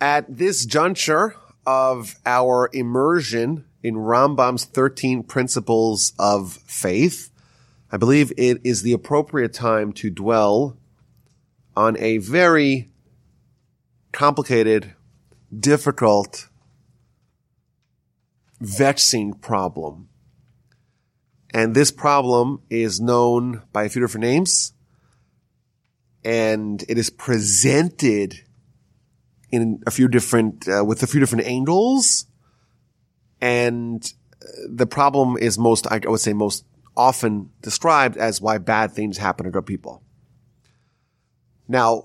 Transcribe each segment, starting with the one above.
At this juncture of our immersion in Rambam's 13 principles of faith, I believe it is the appropriate time to dwell on a very complicated, difficult, vexing problem. And this problem is known by a few different names and it is presented in a few different, uh, with a few different angles. And the problem is most, I would say most often described as why bad things happen to good people. Now,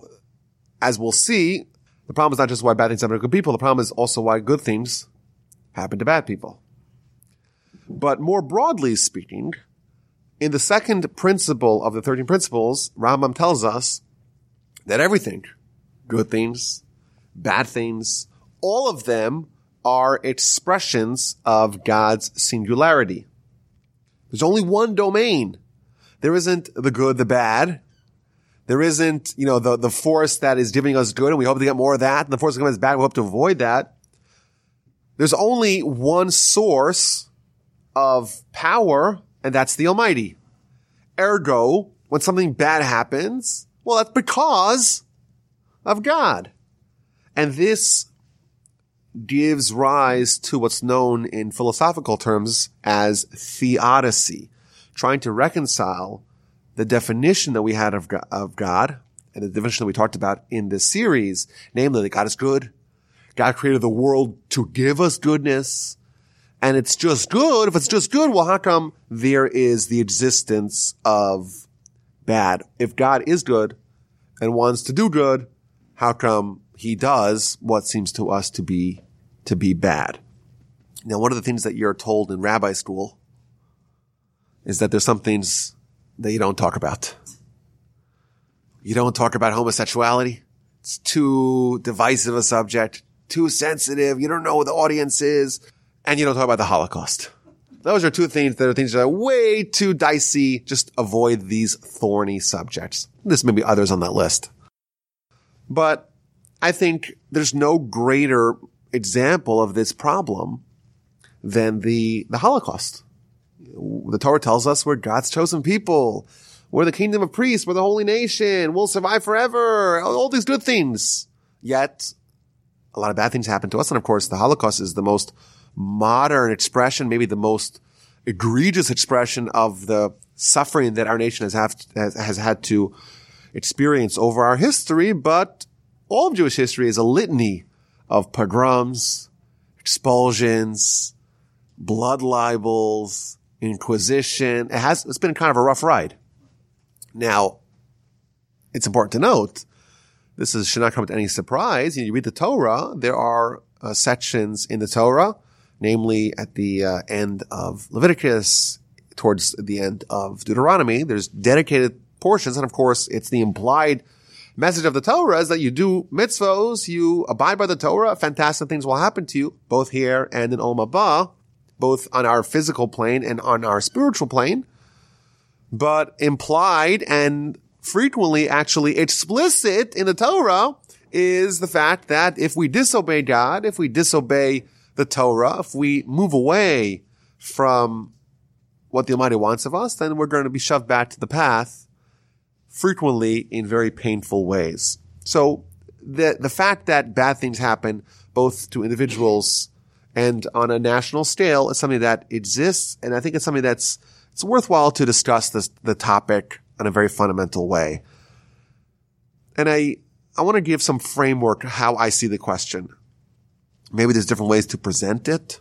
as we'll see, the problem is not just why bad things happen to good people. The problem is also why good things happen to bad people. But more broadly speaking, in the second principle of the 13 principles, Rambam tells us that everything, good things, bad things, all of them are expressions of God's singularity. There's only one domain. There isn't the good, the bad. There isn't, you know, the, the force that is giving us good and we hope to get more of that. And the force that comes bad, we hope to avoid that. There's only one source of power and that's the Almighty. Ergo, when something bad happens, well, that's because of God. And this gives rise to what's known in philosophical terms as theodicy, trying to reconcile the definition that we had of of God and the definition that we talked about in this series, namely that God is good. God created the world to give us goodness. And it's just good. If it's just good, well, how come there is the existence of bad? If God is good and wants to do good, how come he does what seems to us to be, to be bad. Now, one of the things that you're told in rabbi school is that there's some things that you don't talk about. You don't talk about homosexuality. It's too divisive a subject, too sensitive. You don't know who the audience is. And you don't talk about the Holocaust. Those are two things that are things that are way too dicey. Just avoid these thorny subjects. There's maybe others on that list. But I think there's no greater example of this problem than the, the Holocaust. The Torah tells us we're God's chosen people. We're the kingdom of priests. We're the holy nation. We'll survive forever. All these good things. Yet a lot of bad things happen to us. And of course, the Holocaust is the most modern expression, maybe the most egregious expression of the suffering that our nation has, have, has, has had to experience over our history. But all of Jewish history is a litany of pogroms, expulsions, blood libels, inquisition. It has, it's been kind of a rough ride. Now, it's important to note, this is, should not come to any surprise. You read the Torah, there are uh, sections in the Torah, namely at the uh, end of Leviticus, towards the end of Deuteronomy, there's dedicated portions, and of course, it's the implied message of the Torah is that you do mitzvos, you abide by the Torah, fantastic things will happen to you, both here and in Olam Haba, both on our physical plane and on our spiritual plane. But implied and frequently actually explicit in the Torah is the fact that if we disobey God, if we disobey the Torah, if we move away from what the Almighty wants of us, then we're going to be shoved back to the path frequently in very painful ways. So the, the fact that bad things happen both to individuals and on a national scale is something that exists. And I think it's something that's, it's worthwhile to discuss this, the topic in a very fundamental way. And I, I want to give some framework how I see the question. Maybe there's different ways to present it,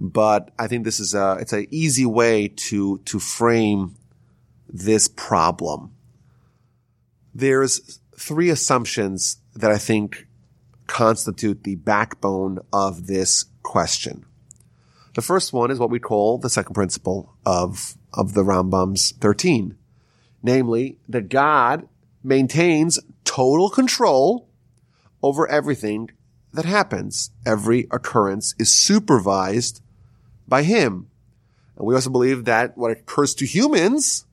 but I think this is a, it's an easy way to, to frame this problem there's three assumptions that I think constitute the backbone of this question. The first one is what we call the second principle of, of the Rambam's 13. Namely, that God maintains total control over everything that happens. Every occurrence is supervised by him. And we also believe that what occurs to humans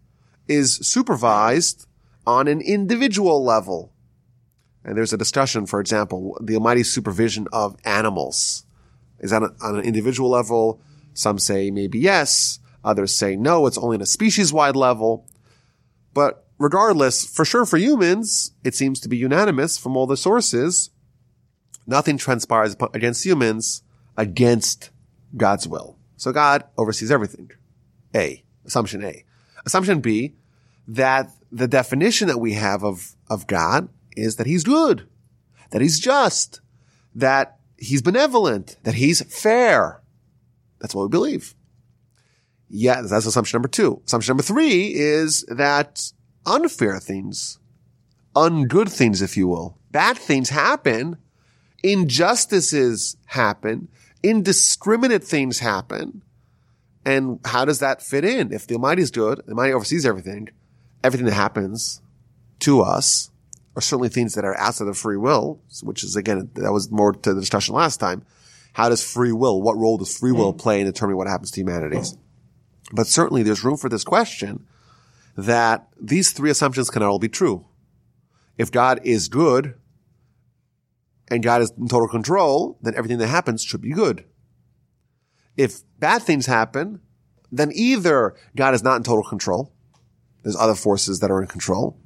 is supervised on an individual level. And there's a discussion, for example, the Almighty supervision of animals. Is that on an individual level? Some say maybe yes. Others say no, it's only on a species wide level. But regardless, for sure for humans, it seems to be unanimous from all the sources. Nothing transpires against humans against God's will. So God oversees everything. A. Assumption A. Assumption B, that the definition that we have of, of God is that he's good, that he's just, that he's benevolent, that he's fair. That's what we believe. Yeah, that's assumption number two. Assumption number three is that unfair things, ungood things, if you will, bad things happen, injustices happen, indiscriminate things happen. And how does that fit in? If the Almighty is good, the Almighty oversees everything, everything that happens to us, are certainly things that are outside of free will, which is again, that was more to the discussion last time. How does free will, what role does free will mm. play in determining what happens to humanity? But certainly there's room for this question that these three assumptions can all be true. If God is good and God is in total control, then everything that happens should be good. If bad things happen, then either God is not in total control, there's other forces that are in control,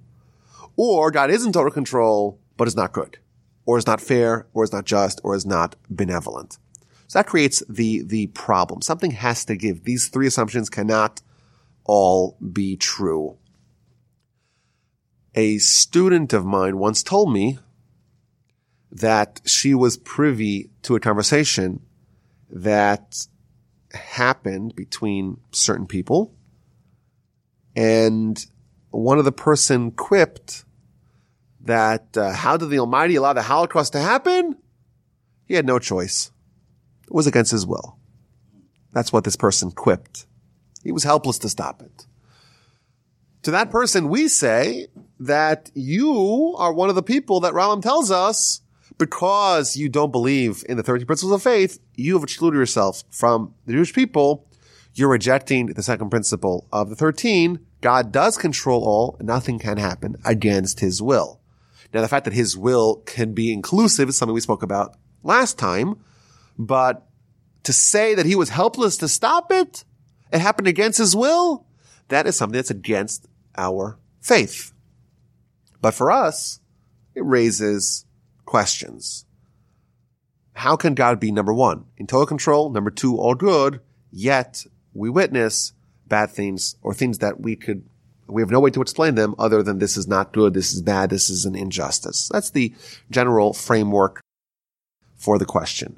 or God is in total control, but is not good, or is not fair, or is not just, or is not benevolent. So that creates the, the problem. Something has to give. These three assumptions cannot all be true. A student of mine once told me that she was privy to a conversation that happened between certain people and one of the person quipped that uh, how did the almighty allow the holocaust to happen he had no choice it was against his will. That's what this person quipped. He was helpless to stop it. To that person, we say that you are one of the people that Rambam tells us because you don't believe in the 13 principles of faith, you have excluded yourself from the Jewish people. You're rejecting the second principle of the 13. God does control all nothing can happen against his will. Now, the fact that his will can be inclusive is something we spoke about last time. But to say that he was helpless to stop it, it happened against his will, that is something that's against our faith. But for us, it raises questions. How can God be number one, in total control, number two, all good, yet we witness bad things or things that we could, we have no way to explain them other than this is not good, this is bad, this is an injustice. That's the general framework for the question.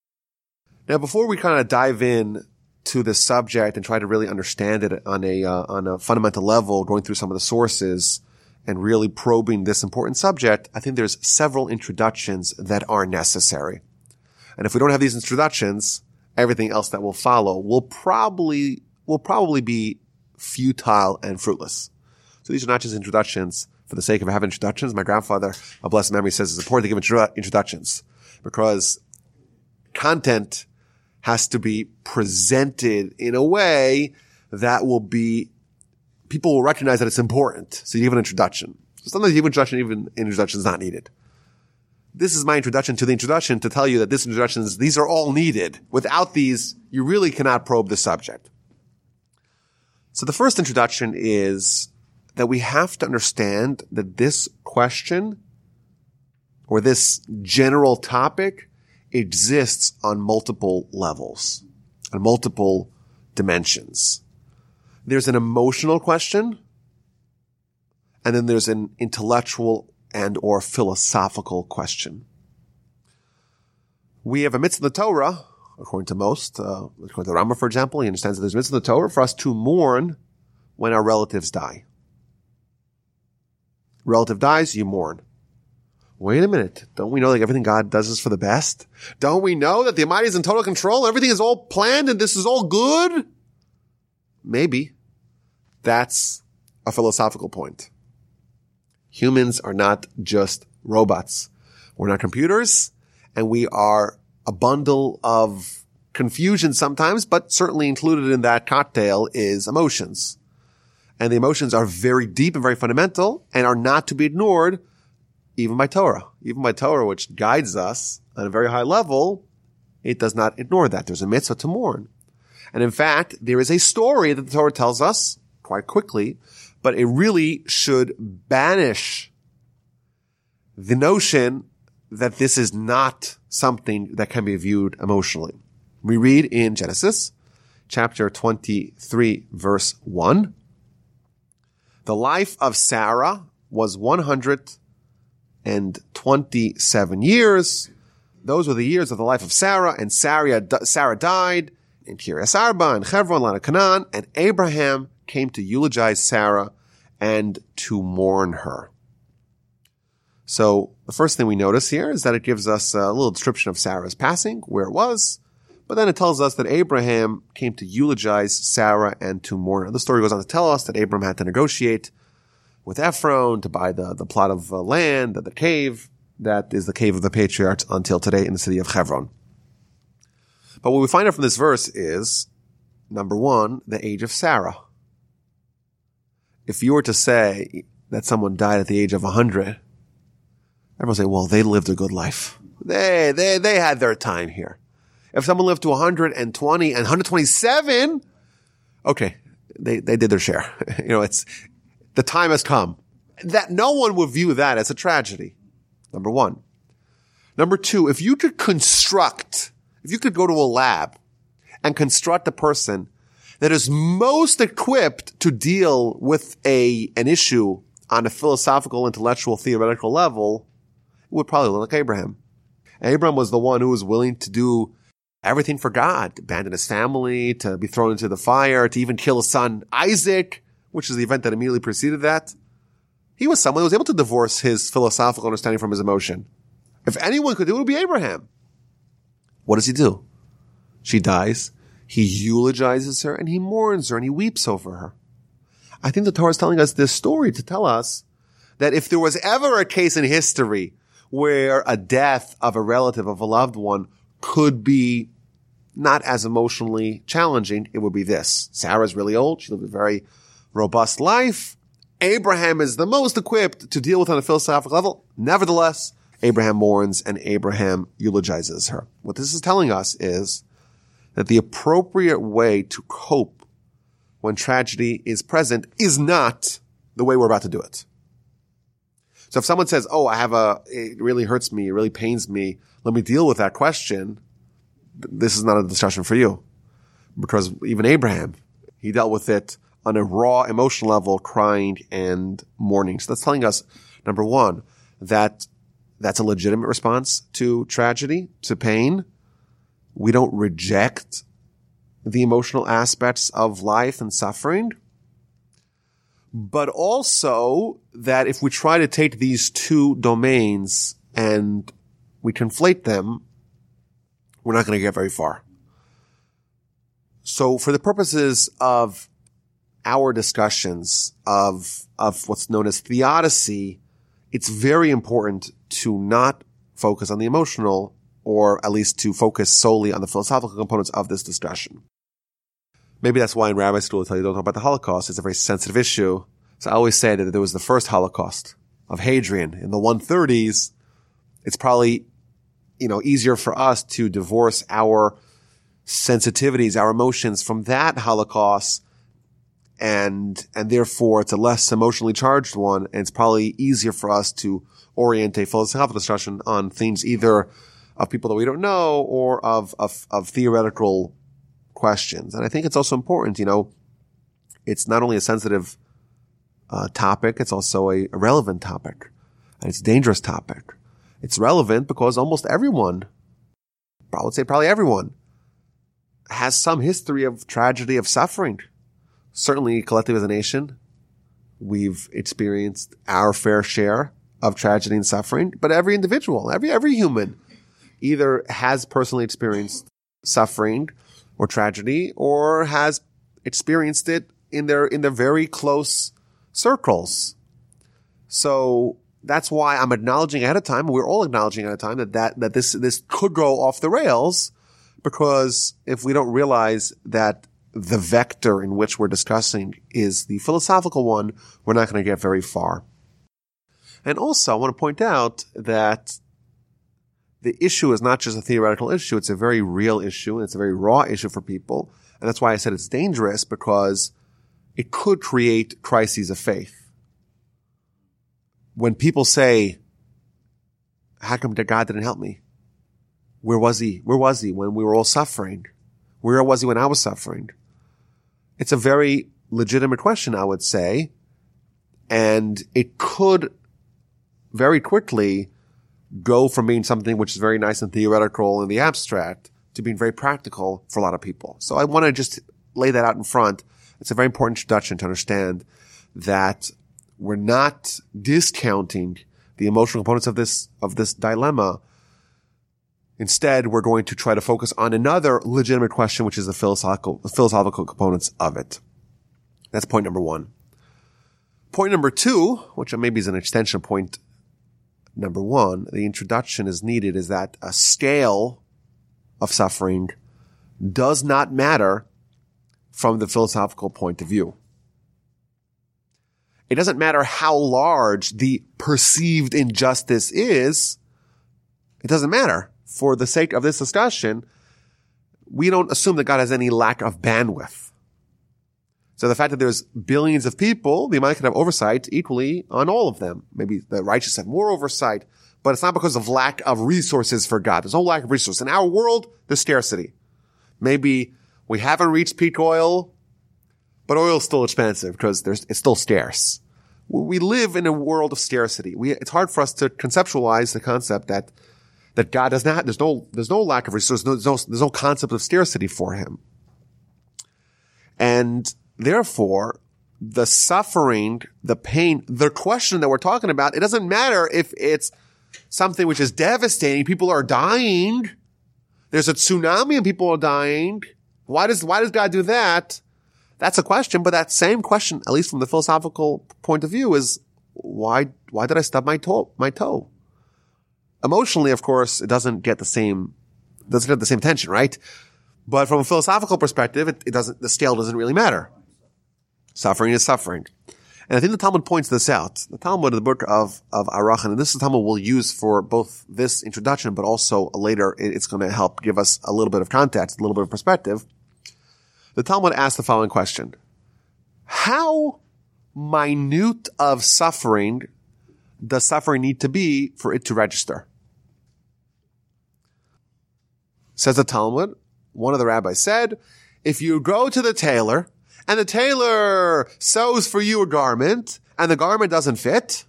Now, before we kind of dive in to the subject and try to really understand it on a uh, on a fundamental level, going through some of the sources and really probing this important subject, I think there's several introductions that are necessary. And if we don't have these introductions, everything else that will follow will probably will probably be futile and fruitless. So these are not just introductions for the sake of having introductions. My grandfather, a blessed memory, says it's important to give introductions because content has to be presented in a way that will be, people will recognize that it's important. So you give an introduction. Sometimes you give an introduction, even introduction is not needed. This is my introduction to the introduction to tell you that this introduction is, these are all needed. Without these, you really cannot probe the subject. So the first introduction is that we have to understand that this question or this general topic exists on multiple levels, on multiple dimensions. There's an emotional question, and then there's an intellectual and or philosophical question. We have a mitzvah in the Torah, according to most, uh, according to Rambam, for example, he understands that there's a mitzvah in the Torah for us to mourn when our relatives die. Relative dies, you mourn wait a minute. Don't we know that everything God does is for the best? Don't we know that the Almighty is in total control? Everything is all planned and this is all good? Maybe. That's a philosophical point. Humans are not just robots. We're not computers and we are a bundle of confusion sometimes, but certainly included in that cocktail is emotions. And the emotions are very deep and very fundamental and are not to be ignored even by Torah, even by Torah, which guides us on a very high level, it does not ignore that. There's a mitzvah to mourn. And in fact, there is a story that the Torah tells us quite quickly, but it really should banish the notion that this is not something that can be viewed emotionally. We read in Genesis chapter 23 verse 1. The life of Sarah was 127 years. Those were the years of the life of Sarah, and Sarah, Sarah died in Kiryas Arba and Hebron, land of Canaan, and Abraham came to eulogize Sarah and to mourn her. So the first thing we notice here is that it gives us a little description of Sarah's passing, where it was, but then it tells us that Abraham came to eulogize Sarah and to mourn her. The story goes on to tell us that Abraham had to negotiate with Ephron to buy the, the plot of uh, land, the, the cave, that is the cave of the patriarchs until today in the city of Hebron. But what we find out from this verse is, number one, the age of Sarah. If you were to say that someone died at the age of 100, everyone say, well, they lived a good life. They, they, they had their time here. If someone lived to 120 and 127, okay, they, they did their share. you know, it's, the time has come. That no one would view that as a tragedy. Number one. Number two, if you could construct, if you could go to a lab and construct a person that is most equipped to deal with a, an issue on a philosophical, intellectual, theoretical level, would probably look like Abraham. Abraham was the one who was willing to do everything for God, to abandon his family, to be thrown into the fire, to even kill his son Isaac, which is the event that immediately preceded that. He was someone who was able to divorce his philosophical understanding from his emotion. If anyone could do it, it would be Abraham. What does he do? She dies. He eulogizes her and he mourns her and he weeps over her. I think the Torah is telling us this story to tell us that if there was ever a case in history where a death of a relative, of a loved one could be not as emotionally challenging, it would be this. Sarah's really old. She lived a very robust life. Abraham is the most equipped to deal with on a philosophical level. Nevertheless, Abraham mourns and Abraham eulogizes her. What this is telling us is that the appropriate way to cope when tragedy is present is not the way we're about to do it. So if someone says, Oh, I have a, it really hurts me, it really pains me, let me deal with that question, this is not a discussion for you. Because even Abraham, he dealt with it on a raw emotional level, crying and mourning. So that's telling us, number one, that that's a legitimate response to tragedy, to pain. We don't reject the emotional aspects of life and suffering. But also that if we try to take these two domains and we conflate them, we're not going to get very far. So for the purposes of our discussions of, of what's known as theodicy, it's very important to not focus on the emotional or at least to focus solely on the philosophical components of this discussion. Maybe that's why in rabbi school they tell you don't talk about the Holocaust. It's a very sensitive issue. So I always say that there was the first Holocaust of Hadrian in the 130s. It's probably, you know, easier for us to divorce our sensitivities, our emotions from that Holocaust and and therefore it's a less emotionally charged one, and it's probably easier for us to orient a philosophical discussion on things either of people that we don't know or of of, of theoretical questions. And I think it's also important, you know, it's not only a sensitive uh, topic, it's also a, a relevant topic, and it's a dangerous topic. It's relevant because almost everyone, I would say probably everyone, has some history of tragedy, of suffering certainly collectively as a nation, we've experienced our fair share of tragedy and suffering, but every individual, every, every human either has personally experienced suffering or tragedy or has experienced it in their, in their very close circles. So that's why I'm acknowledging ahead of time, we're all acknowledging ahead of time that, that, that this, this could go off the rails because if we don't realize that the vector in which we're discussing is the philosophical one, we're not going to get very far. And also, I want to point out that the issue is not just a theoretical issue. It's a very real issue and it's a very raw issue for people. And that's why I said it's dangerous because it could create crises of faith. When people say, how come that God didn't help me? Where was he? Where was he when we were all suffering? Where was he when I was suffering? It's a very legitimate question, I would say. And it could very quickly go from being something which is very nice and theoretical in the abstract to being very practical for a lot of people. So I want to just lay that out in front. It's a very important introduction to understand that we're not discounting the emotional components of this, of this dilemma. Instead, we're going to try to focus on another legitimate question, which is the philosophical, philosophical components of it. That's point number one. Point number two, which maybe is an extension point number one, the introduction is needed is that a scale of suffering does not matter from the philosophical point of view. It doesn't matter how large the perceived injustice is. It doesn't matter. For the sake of this discussion, we don't assume that God has any lack of bandwidth. So the fact that there's billions of people, the Imam can have oversight equally on all of them. Maybe the righteous have more oversight, but it's not because of lack of resources for God. There's no lack of resources. In our world, there's scarcity. Maybe we haven't reached peak oil, but oil is still expensive because it's still scarce. We live in a world of scarcity. We, it's hard for us to conceptualize the concept that, that God does not, there's no, there's no lack of resources. There's no, there's no concept of scarcity for him. And Therefore, the suffering, the pain, the question that we're talking about, it doesn't matter if it's something which is devastating. People are dying. There's a tsunami and people are dying. Why does, why does God do that? That's a question, but that same question, at least from the philosophical point of view, is why, why did I stub my toe, my toe? Emotionally, of course, it doesn't get the same, doesn't get the same tension, right? But from a philosophical perspective, it, it doesn't, the scale doesn't really matter. Suffering is suffering. And I think the Talmud points this out. The Talmud the book of, of Arachin, and this is the Talmud we'll use for both this introduction, but also later it's going to help give us a little bit of context, a little bit of perspective. The Talmud asks the following question. How minute of suffering does suffering need to be for it to register? Says the Talmud, one of the rabbis said, if you go to the tailor and the tailor sews for you a garment and the garment doesn't fit,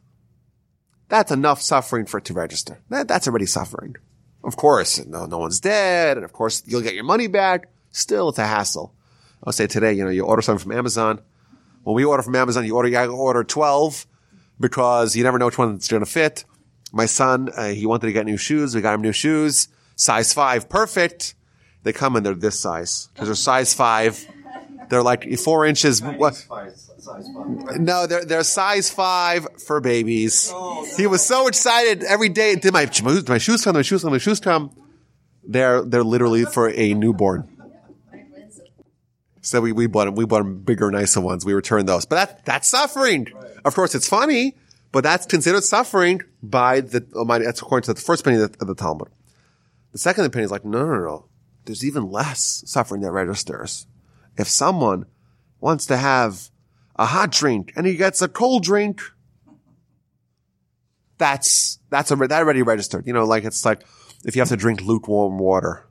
that's enough suffering for it to register. That, that's already suffering. Of course, no, no one's dead. And of course, you'll get your money back. Still, it's a hassle. I'll say today, you know, you order something from Amazon. When we order from Amazon, you order, you order 12 because you never know which one's going to fit. My son, uh, he wanted to get new shoes. We got him new shoes. Size five, perfect. They come and they're this size because they're size five they're like four inches. What? No, they're they're size five for babies. He was so excited every day. Did my my shoes come? My shoes come? My shoes come? They're they're literally for a newborn. So we, we bought them, we bought them bigger, nicer ones. We returned those. But that, that's suffering. Of course, it's funny, but that's considered suffering by the, oh my, that's according to the first opinion of the Talmud. The second opinion is like, no, no, no. There's even less suffering that registers if someone wants to have a hot drink and he gets a cold drink, that's, that's a, that already registered. You know, like it's like if you have to drink lukewarm water,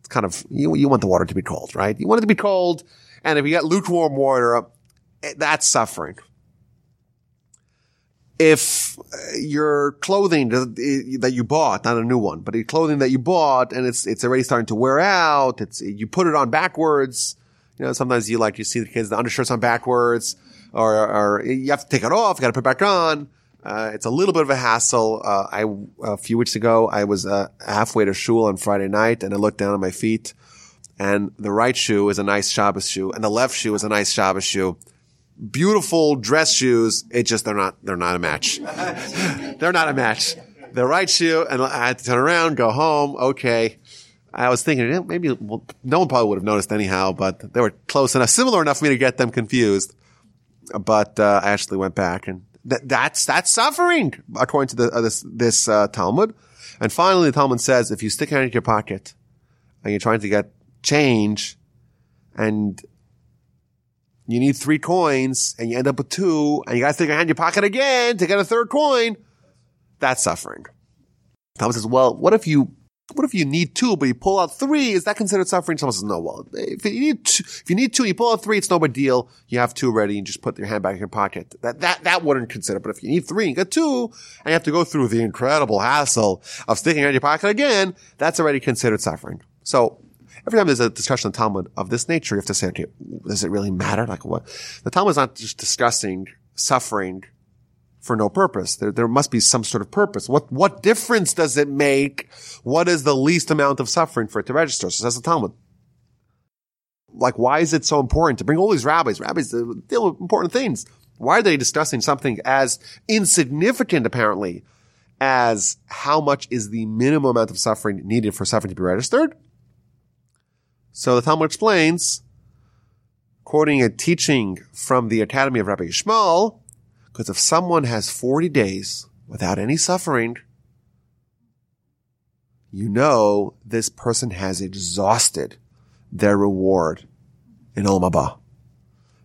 it's kind of, you, you want the water to be cold, right? You want it to be cold. And if you get lukewarm water, eh, that's suffering. If your clothing that you bought, not a new one, but a clothing that you bought and it's, it's already starting to wear out. It's, you put it on backwards. You know, sometimes you like, you see the kids, the undershirts on backwards or, or you have to take it off. You got to put it back on. Uh, it's a little bit of a hassle. Uh, I, a few weeks ago, I was, uh, halfway to shul on Friday night and I looked down at my feet and the right shoe is a nice Shabbos shoe and the left shoe is a nice Shabbos shoe beautiful dress shoes. It just, they're not, they're not a match. they're not a match. The right shoe and I had to turn around, go home. Okay. I was thinking maybe well, no one probably would have noticed anyhow, but they were close enough, similar enough for me to get them confused. But uh, I actually went back and that that's that's suffering according to the, uh, this this uh, Talmud. And finally, the Talmud says if you stick it into your pocket and you're trying to get change, and you need three coins, and you end up with two, and you got to stick your hand in your pocket again to get a third coin, that's suffering. Talmud says, well, what if you what if you need two, but you pull out three? Is that considered suffering? Someone says, no, well, if you need two, if you need two, you pull out three, it's no big deal. You have two ready and just put your hand back in your pocket. That, that, that wouldn't consider. But if you need three, you got two, and you have to go through the incredible hassle of sticking it in your pocket again, that's already considered suffering. So, every time there's a discussion in the Talmud of this nature, you have to say, okay, does it really matter? Like what? The Talmud is not just discussing suffering for no purpose. There, there must be some sort of purpose. What, what difference does it make? What is the least amount of suffering for it to register? So says the Talmud. Like, why is it so important to bring all these rabbis? Rabbis deal with important things. Why are they discussing something as insignificant, apparently, as how much is the minimum amount of suffering needed for suffering to be registered? So the Talmud explains, quoting a teaching from the Academy of Rabbi Yishmael, because if someone has 40 days without any suffering, you know this person has exhausted their reward in Olam Haba.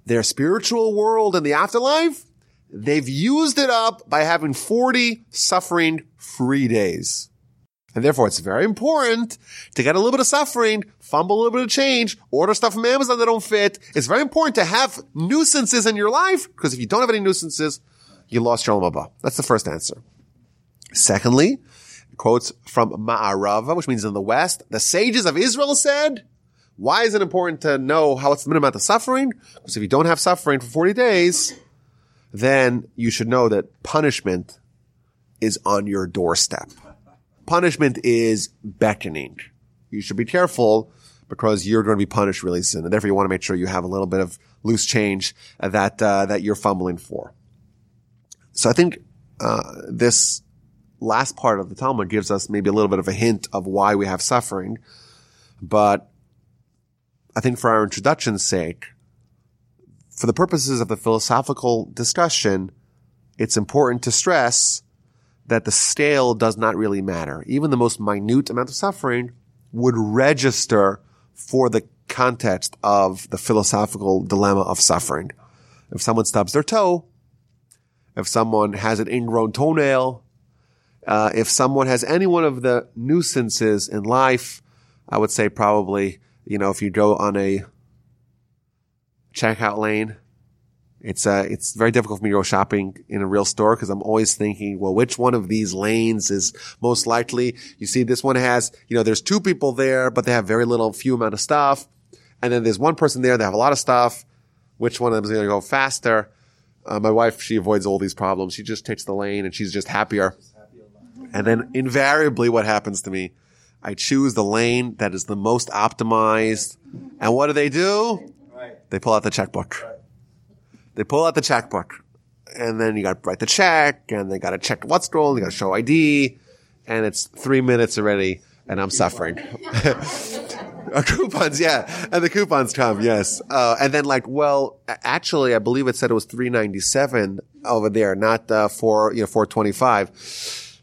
Their spiritual world in the afterlife, they've used it up by having 40 suffering free days. And therefore, it's very important to get a little bit of suffering, fumble a little bit of change, order stuff from Amazon that don't fit. It's very important to have nuisances in your life, because if you don't have any nuisances, you lost your Olam. That's the first answer. Secondly, quotes from Ma'arava, which means in the West, the sages of Israel said, why is it important to know how it's the minimum amount of suffering? Because if you don't have suffering for 40 days, then you should know that punishment is on your doorstep punishment is beckoning. You should be careful because you're going to be punished really soon. And therefore you want to make sure you have a little bit of loose change that, uh, that you're fumbling for. So I think, uh, this last part of the Talmud gives us maybe a little bit of a hint of why we have suffering. But I think for our introduction's sake, for the purposes of the philosophical discussion, it's important to stress that the scale does not really matter. Even the most minute amount of suffering would register for the context of the philosophical dilemma of suffering. If someone stubs their toe, if someone has an ingrown toenail, uh, if someone has any one of the nuisances in life, I would say probably, you know, if you go on a checkout lane it's uh, it's very difficult for me to go shopping in a real store because I'm always thinking, well, which one of these lanes is most likely? You see, this one has, you know, there's two people there, but they have very little, few amount of stuff. And then there's one person there, they have a lot of stuff. Which one of them is going to go faster? Uh, my wife, she avoids all these problems. She just takes the lane and she's just happier. And then invariably what happens to me, I choose the lane that is the most optimized. And what do they do? They pull out the checkbook. They pull out the checkbook and then you got to write the check and they got to check what's going, they got to show ID and it's three minutes already and I'm suffering. Coupons, yeah. And the coupons come, yes. Uh, and then like, well, actually, I believe it said it was 397 over there, not, uh, four, you know, 425.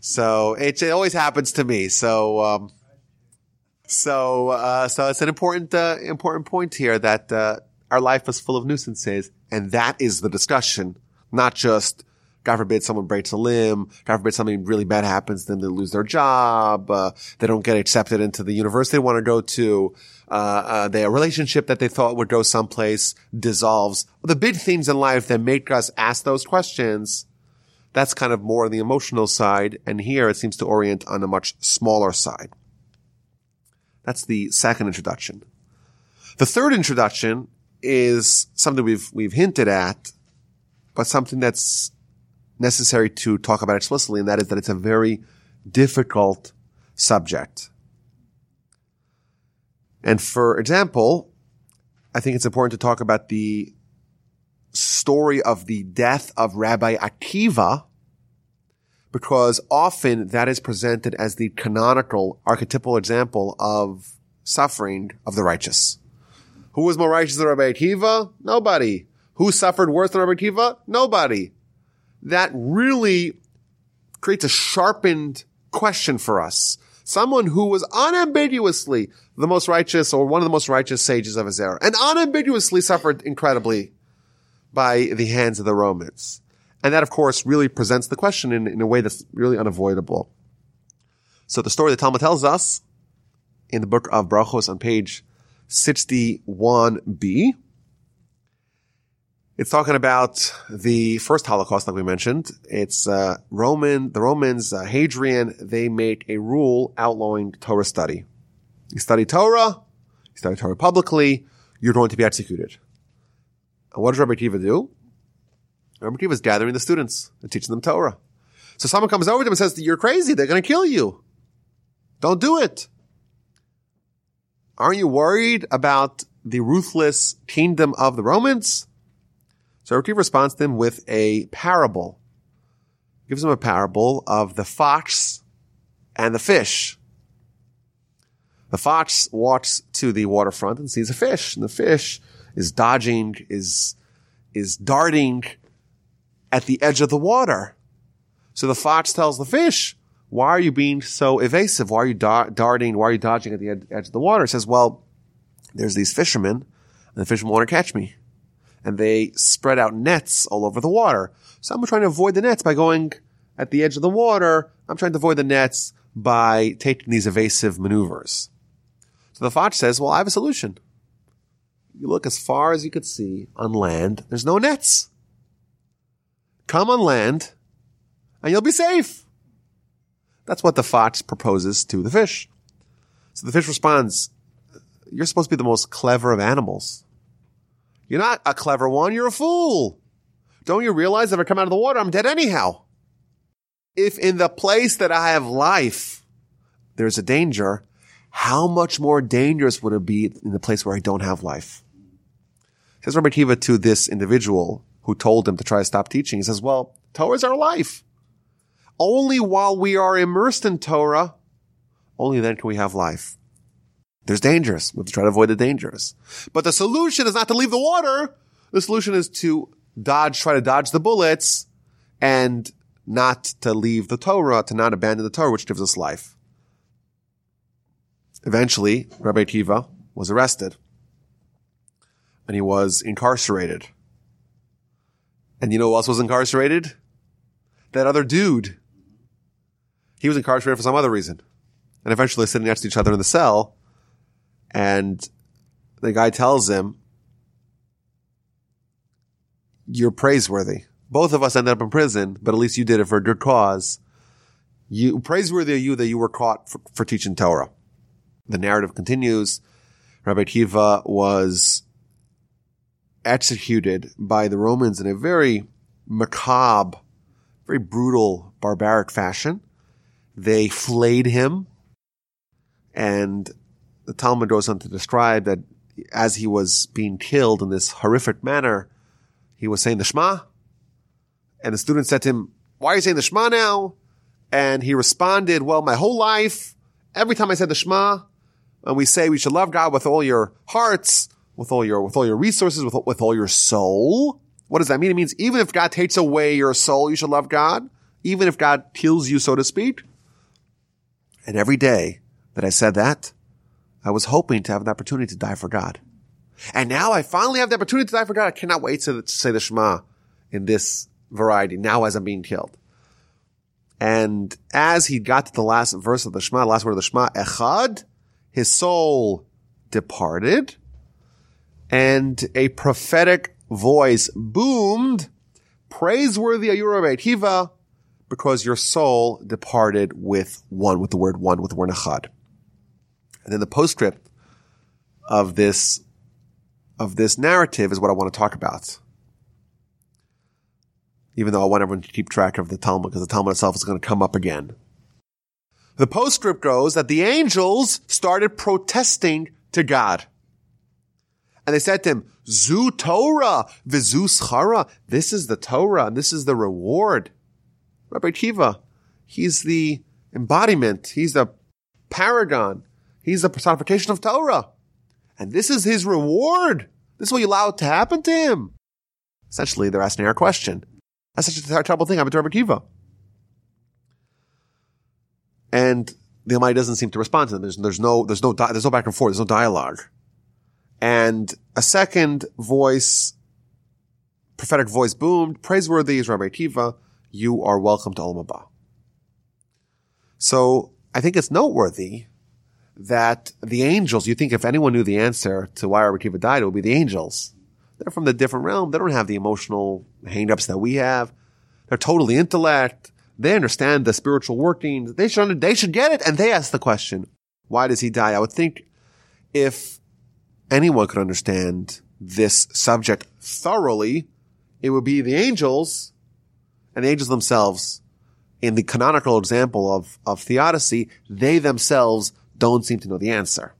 So it, it always happens to me. So, um, so, uh, so it's an important, uh, important point here that, uh, our life is full of nuisances and that is the discussion, not just, God forbid someone breaks a limb, God forbid something really bad happens to them, they lose their job, uh, they don't get accepted into the university they want to go to, uh, uh, their relationship that they thought would go someplace dissolves. The big themes in life that make us ask those questions, that's kind of more on the emotional side, and here it seems to orient on a much smaller side. That's the second introduction. The third introduction is something we've, we've hinted at, but something that's necessary to talk about explicitly, and that is that it's a very difficult subject. And for example, I think it's important to talk about the story of the death of Rabbi Akiva, because often that is presented as the canonical, archetypal example of suffering of the righteous. Who was more righteous than Rabbi Akiva? Nobody. Who suffered worse than Rabbi Akiva? Nobody. that really creates a sharpened question for us. Someone who was unambiguously the most righteous or one of the most righteous sages of his era and unambiguously suffered incredibly by the hands of the Romans. And that, of course, really presents the question in, in a way that's really unavoidable. So the story the Talmud tells us in the book of Brachos on page 61b, it's talking about the first Holocaust, like we mentioned. It's uh, Roman, the Romans, uh, Hadrian. They make a rule outlawing Torah study. You study Torah, you study Torah publicly, you're going to be executed. And what does Rabbi Akiva do? Rabbi Akiva is gathering the students and teaching them Torah. So someone comes over to him and says, "You're crazy. They're going to kill you. Don't do it." Aren't you worried about the ruthless kingdom of the Romans? So Rabbi responds to them with a parable. Gives them a parable of the fox and the fish. The fox walks to the waterfront and sees a fish, and the fish is dodging, is, is darting at the edge of the water. So the fox tells the fish, why are you being so evasive? Why are you darting? Why are you dodging at the ed- edge of the water? It says, well, there's these fishermen, and the fishermen want to catch me and they spread out nets all over the water. So I'm trying to avoid the nets by going at the edge of the water. I'm trying to avoid the nets by taking these evasive maneuvers. So the fox says, well, I have a solution. You look as far as you could see on land. There's no nets. Come on land and you'll be safe. That's what the fox proposes to the fish. So the fish responds, you're supposed to be the most clever of animals. You're not a clever one. You're a fool. Don't you realize if I come out of the water, I'm dead anyhow? If in the place that I have life, there's a danger, how much more dangerous would it be in the place where I don't have life? Says Rabbi Akiva to this individual who told him to try to stop teaching. He says, well, Torah is our life. Only while we are immersed in Torah, only then can we have life. There's dangers. We have to try to avoid the dangers. But the solution is not to leave the water. The solution is to dodge, try to dodge the bullets and not to leave the Torah, to not abandon the Torah, which gives us life. Eventually, Rabbi Akiva was arrested and he was incarcerated. And you know who else was incarcerated? That other dude. He was incarcerated for some other reason. And eventually sitting next to each other in the cell, and the guy tells him, you're praiseworthy. Both of us ended up in prison, but at least you did it for a good cause. You, praiseworthy are you that you were caught for, for teaching Torah. The narrative continues. Rabbi Akiva was executed by the Romans in a very macabre, very brutal, barbaric fashion. They flayed him and the Talmud goes on to describe that as he was being killed in this horrific manner, he was saying the Shema. And the student said to him, why are you saying the Shema now? And he responded, well, my whole life, every time I said the Shema, and we say we should love God with all your hearts, with all your, with all your resources, with, with all your soul. What does that mean? It means even if God takes away your soul, you should love God. Even if God kills you, so to speak. And every day that I said that, I was hoping to have an opportunity to die for God. And now I finally have the opportunity to die for God. I cannot wait to, to say the Shema in this variety now as I'm being killed. And as he got to the last verse of the Shema, the last word of the Shema, Echad, his soul departed and a prophetic voice boomed, praiseworthy Rabbi Akiva, because your soul departed with one, with the word one, with the word Echad. And then the postscript of this, of this narrative is what I want to talk about. Even though I want everyone to keep track of the Talmud because the Talmud itself is going to come up again. The postscript goes that the angels started protesting to God. And they said to him, Zu Torah, vizu. This is the Torah and this is the reward. Rabbi Akiva, he's the embodiment. He's the paragon He's the personification of Torah. And this is his reward. This is what you allow to happen to him. Essentially, they're asking our question. That's such a terrible thing. I'm a Rabbi Kiva. And the Almighty doesn't seem to respond to them. There's, there's no, there's no, there's no back and forth. There's no dialogue. And a second voice, prophetic voice boomed, praiseworthy is Rabbi Akiva. You are welcome to Olam Haba. So I think it's noteworthy that the angels, you think if anyone knew the answer to why Rabbi Akiva died, it would be the angels. They're from the different realm. They don't have the emotional hangups that we have. They're totally intellect. They understand the spiritual workings. They should, they should get it. And they ask the question, why does he die? I would think if anyone could understand this subject thoroughly, it would be the angels and the angels themselves. In the canonical example of, of theodicy, they themselves don't seem to know the answer.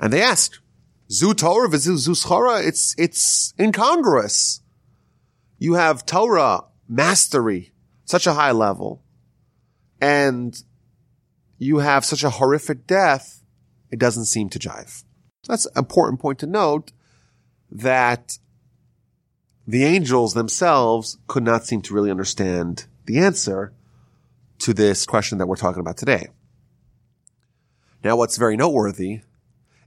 And they ask, Zu Torah zu schara, it's, it's incongruous. You have Torah mastery, such a high level, and you have such a horrific death, it doesn't seem to jive. That's an important point to note that the angels themselves could not seem to really understand the answer to this question that we're talking about today. Now, what's very noteworthy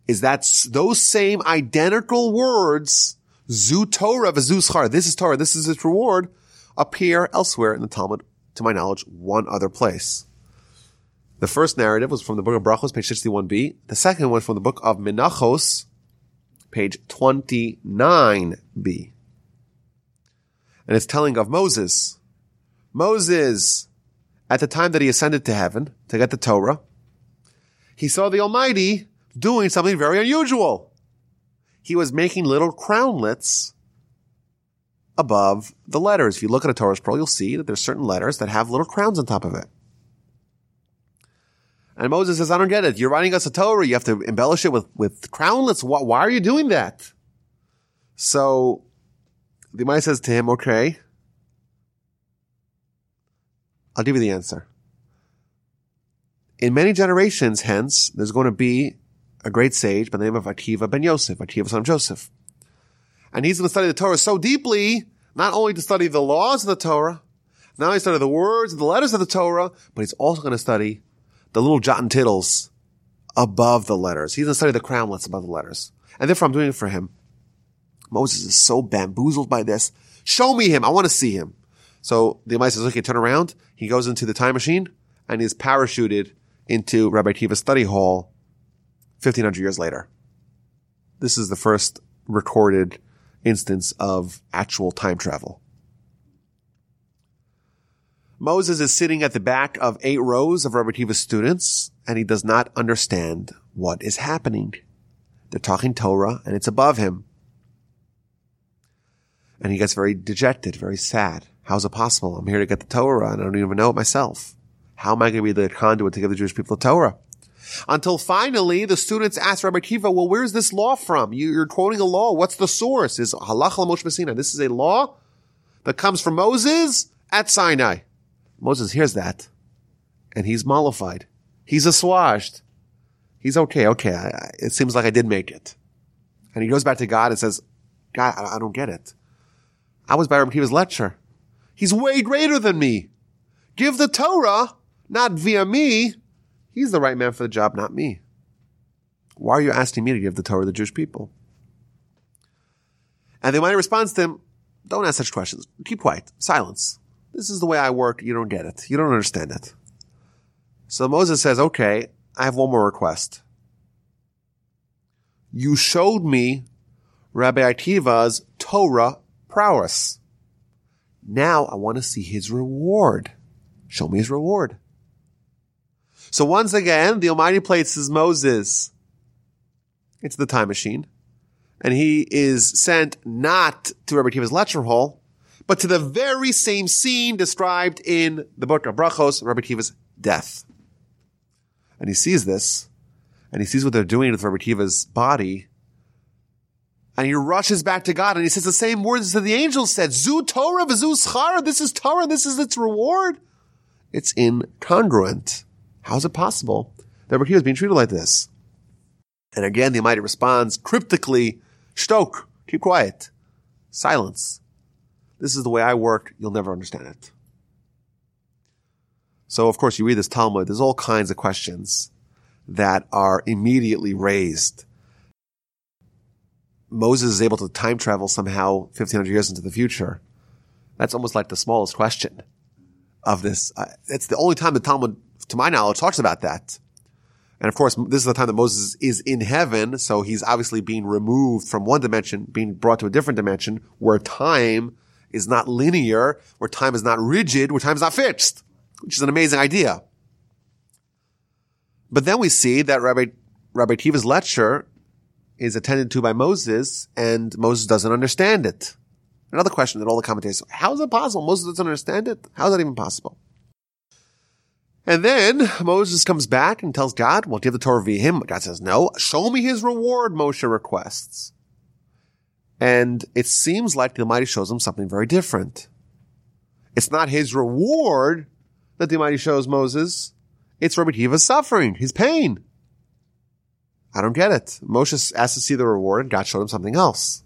is that those same identical words, zu Torah v'zu schar, this is Torah, this is its reward, appear elsewhere in the Talmud, to my knowledge, one other place. The first narrative was from the book of Brachos, page 61b. The second one from the book of Menachos, page 29b. And it's telling of Moses. Moses, at the time that he ascended to heaven to get the Torah, he saw the Almighty doing something very unusual. He was making little crownlets above the letters. If you look at a Torah scroll, you'll see that there's certain letters that have little crowns on top of it. And Moses says, I don't get it. You're writing us a Torah. You have to embellish it with, with crownlets. Why, why are you doing that? So the Almighty says to him, okay, I'll give you the answer. In many generations hence, there's going to be a great sage by the name of Akiva ben Yosef, Akiva son of Joseph. And he's going to study the Torah so deeply, not only to study the laws of the Torah, not only to study the words and the letters of the Torah, but he's also going to study the little jot and tittles above the letters. He's going to study the crownlets above the letters. And therefore I'm doing it for him. Moses is so bamboozled by this. Show me him. I want to see him. So the Almighty says, okay, turn around. He goes into the time machine and he's parachuted into Rabbi Akiva's study hall 1500 years later. This is the first recorded instance of actual time travel. Moses is sitting at the back of eight rows of Rabbi Akiva's students, and he does not understand what is happening. They're talking Torah, and it's above him. And he gets very dejected, very sad. How is it possible? I'm here to get the Torah, and I don't even know it myself. How am I going to be the conduit to give the Jewish people the Torah? Until finally, the students ask Rabbi Akiva, well, where's this law from? You're quoting a law. What's the source? Is Halacha L'Moshe MiSinai. This is a law that comes from Moses at Sinai. Moses hears that and he's mollified. He's assuaged. He's okay. Okay. I, it seems like I did make it. And he goes back to God and says, God, I, I don't get it. I was by Rabbi Akiva's lecture. He's way greater than me. Give the Torah, not via me. He's the right man for the job, not me. Why are you asking me to give the Torah to the Jewish people? And the Almighty responds to him, don't ask such questions. Keep quiet. Silence. This is the way I work. You don't get it. You don't understand it. So Moses says, okay, I have one more request. You showed me Rabbi Akiva's Torah prowess. Now I want to see his reward. Show me his reward. So once again, the Almighty places Moses into the time machine, and he is sent not to Rabbi Akiva's lecture hall, but to the very same scene described in the book of Brachos, Rabbi Akiva's death. And he sees this, and he sees what they're doing with Rabbi Akiva's body, and he rushes back to God, and he says the same words that the angel said, Zu Torah v'zu schara, this is Torah, this is its reward. It's incongruent. How is it possible that Rabbi is being treated like this? And again, the Almighty responds cryptically, Shtok, keep quiet. Silence. This is the way I work. You'll never understand it. So, of course, you read this Talmud, there's all kinds of questions that are immediately raised. Moses is able to time travel somehow 1500 years into the future. That's almost like the smallest question of this. Uh, it's the only time the Talmud, to my knowledge, talks about that. And of course, this is the time that Moses is in heaven, so he's obviously being removed from one dimension, being brought to a different dimension where time is not linear, where time is not rigid, where time is not fixed, which is an amazing idea. But then we see that Rabbi, Rabbi Akiva's lecture is attended to by Moses and Moses doesn't understand it. Another question that all the commentators, how is it possible? Moses doesn't understand it? How is that even possible? And then Moses comes back and tells God, well, give the Torah via him. God says, no, show me his reward, Moshe requests. And it seems like the Almighty shows him something very different. It's not his reward that the Almighty shows Moses. It's Rabbi Akiva's suffering, his pain. I don't get it. Moshe asked to see the reward and God showed him something else.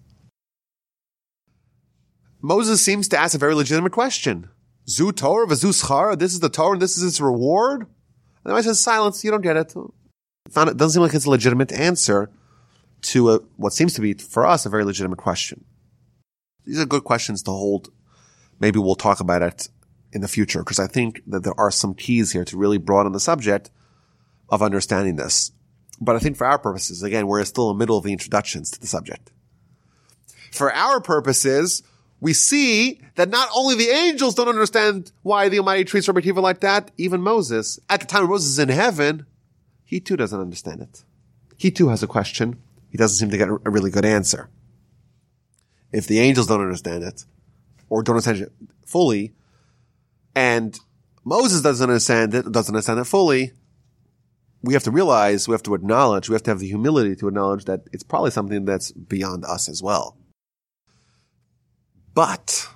Moses seems to ask a very legitimate question. Zu Torah v'zu. This is the Torah and this is its reward. And then I says, silence. You don't get it. It doesn't seem like it's a legitimate answer to a, what seems to be for us a very legitimate question. These are good questions to hold. Maybe we'll talk about it in the future because I think that there are some keys here to really broaden the subject of understanding this. But I think for our purposes, again, we're still in the middle of the introductions to the subject. For our purposes, we see that not only the angels don't understand why the Almighty treats Rabbi like that, even Moses, at the time Moses is in heaven, he too doesn't understand it. He too has a question. He doesn't seem to get a really good answer. If the angels don't understand it, or don't understand it fully, and Moses doesn't understand it, doesn't understand it fully, we have to realize, we have to acknowledge, we have to have the humility to acknowledge that it's probably something that's beyond us as well. But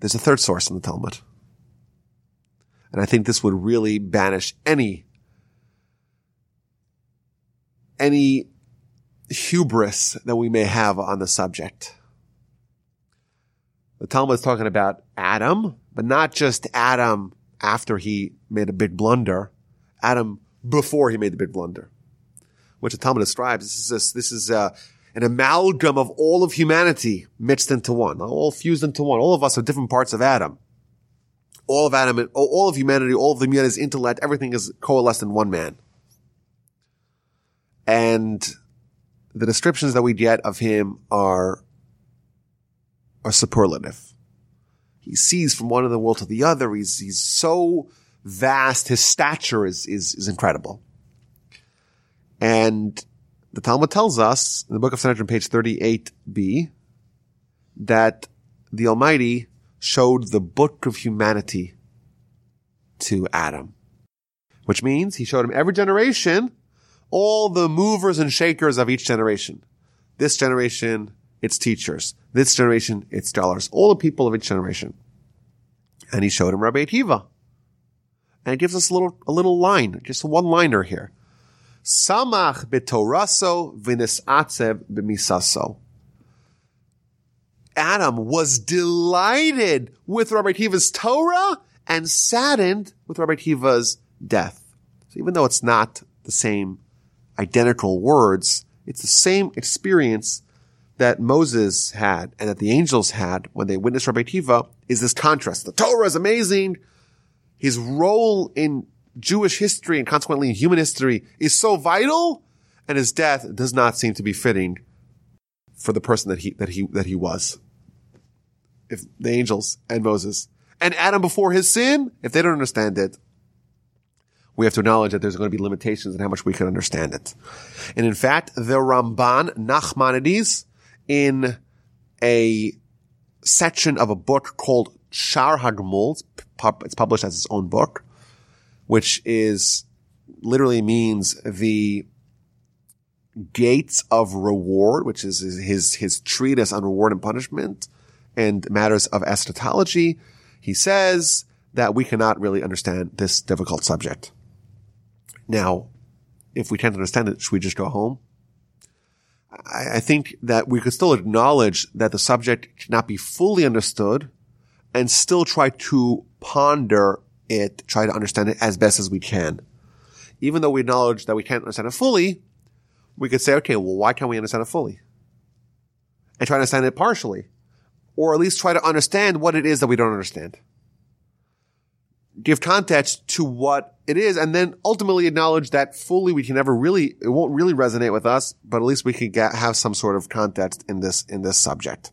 there's a third source in the Talmud. And I think this would really banish any, any hubris that we may have on the subject. The Talmud is talking about Adam, but not just Adam after he made a big blunder, Adam before he made the big blunder, which the Talmud describes. This is, this is, uh, an amalgam of all of humanity mixed into one, all fused into one. All of us are different parts of Adam. All of Adam, all of humanity, all of the humanity's intellect, everything is coalesced in one man. And the descriptions that we get of him are, are superlative. He sees from one end of the world to the other. He's, he's so vast. His stature is, is, is incredible. And the Talmud tells us in the book of Sanhedrin, page 38b, that the Almighty showed the book of humanity to Adam, which means he showed him every generation all the movers and shakers of each generation. This generation, its teachers. This generation, its scholars. All the people of each generation. And he showed him Rabbi Akiva. And it gives us a little, a little line, just a one liner here. Samach betoraso v'nisatzev b'misaso. Adam was delighted with Rabbi Akiva's Torah and saddened with Rabbi Akiva's death. So even though it's not the same identical words, it's the same experience that Moses had and that the angels had when they witnessed Rabbi Akiva is this contrast. The Torah is amazing. His role in Jewish history and consequently in human history is so vital and his death does not seem to be fitting for the person that he, that he, that he was. If the angels and Moses and Adam before his sin, if they don't understand it, we have to acknowledge that there's going to be limitations in how much we can understand it. And in fact, the Ramban Nachmanides in a section of a book called Shar Hagmul, it's published as its own book, which is literally means the gates of reward, which is his, his treatise on reward and punishment and matters of eschatology. He says that we cannot really understand this difficult subject. Now, if we can't understand it, should we just go home? I think that we could still acknowledge that the subject cannot be fully understood and still try to ponder it, try to understand it as best as we can. Even though we acknowledge that we can't understand it fully, we could say, okay, well, why can't we understand it fully? And try to understand it partially. Or at least try to understand what it is that we don't understand. Give context to what it is and then ultimately acknowledge that fully we can never really, it won't really resonate with us, but at least we can get, have some sort of context in this, in this subject.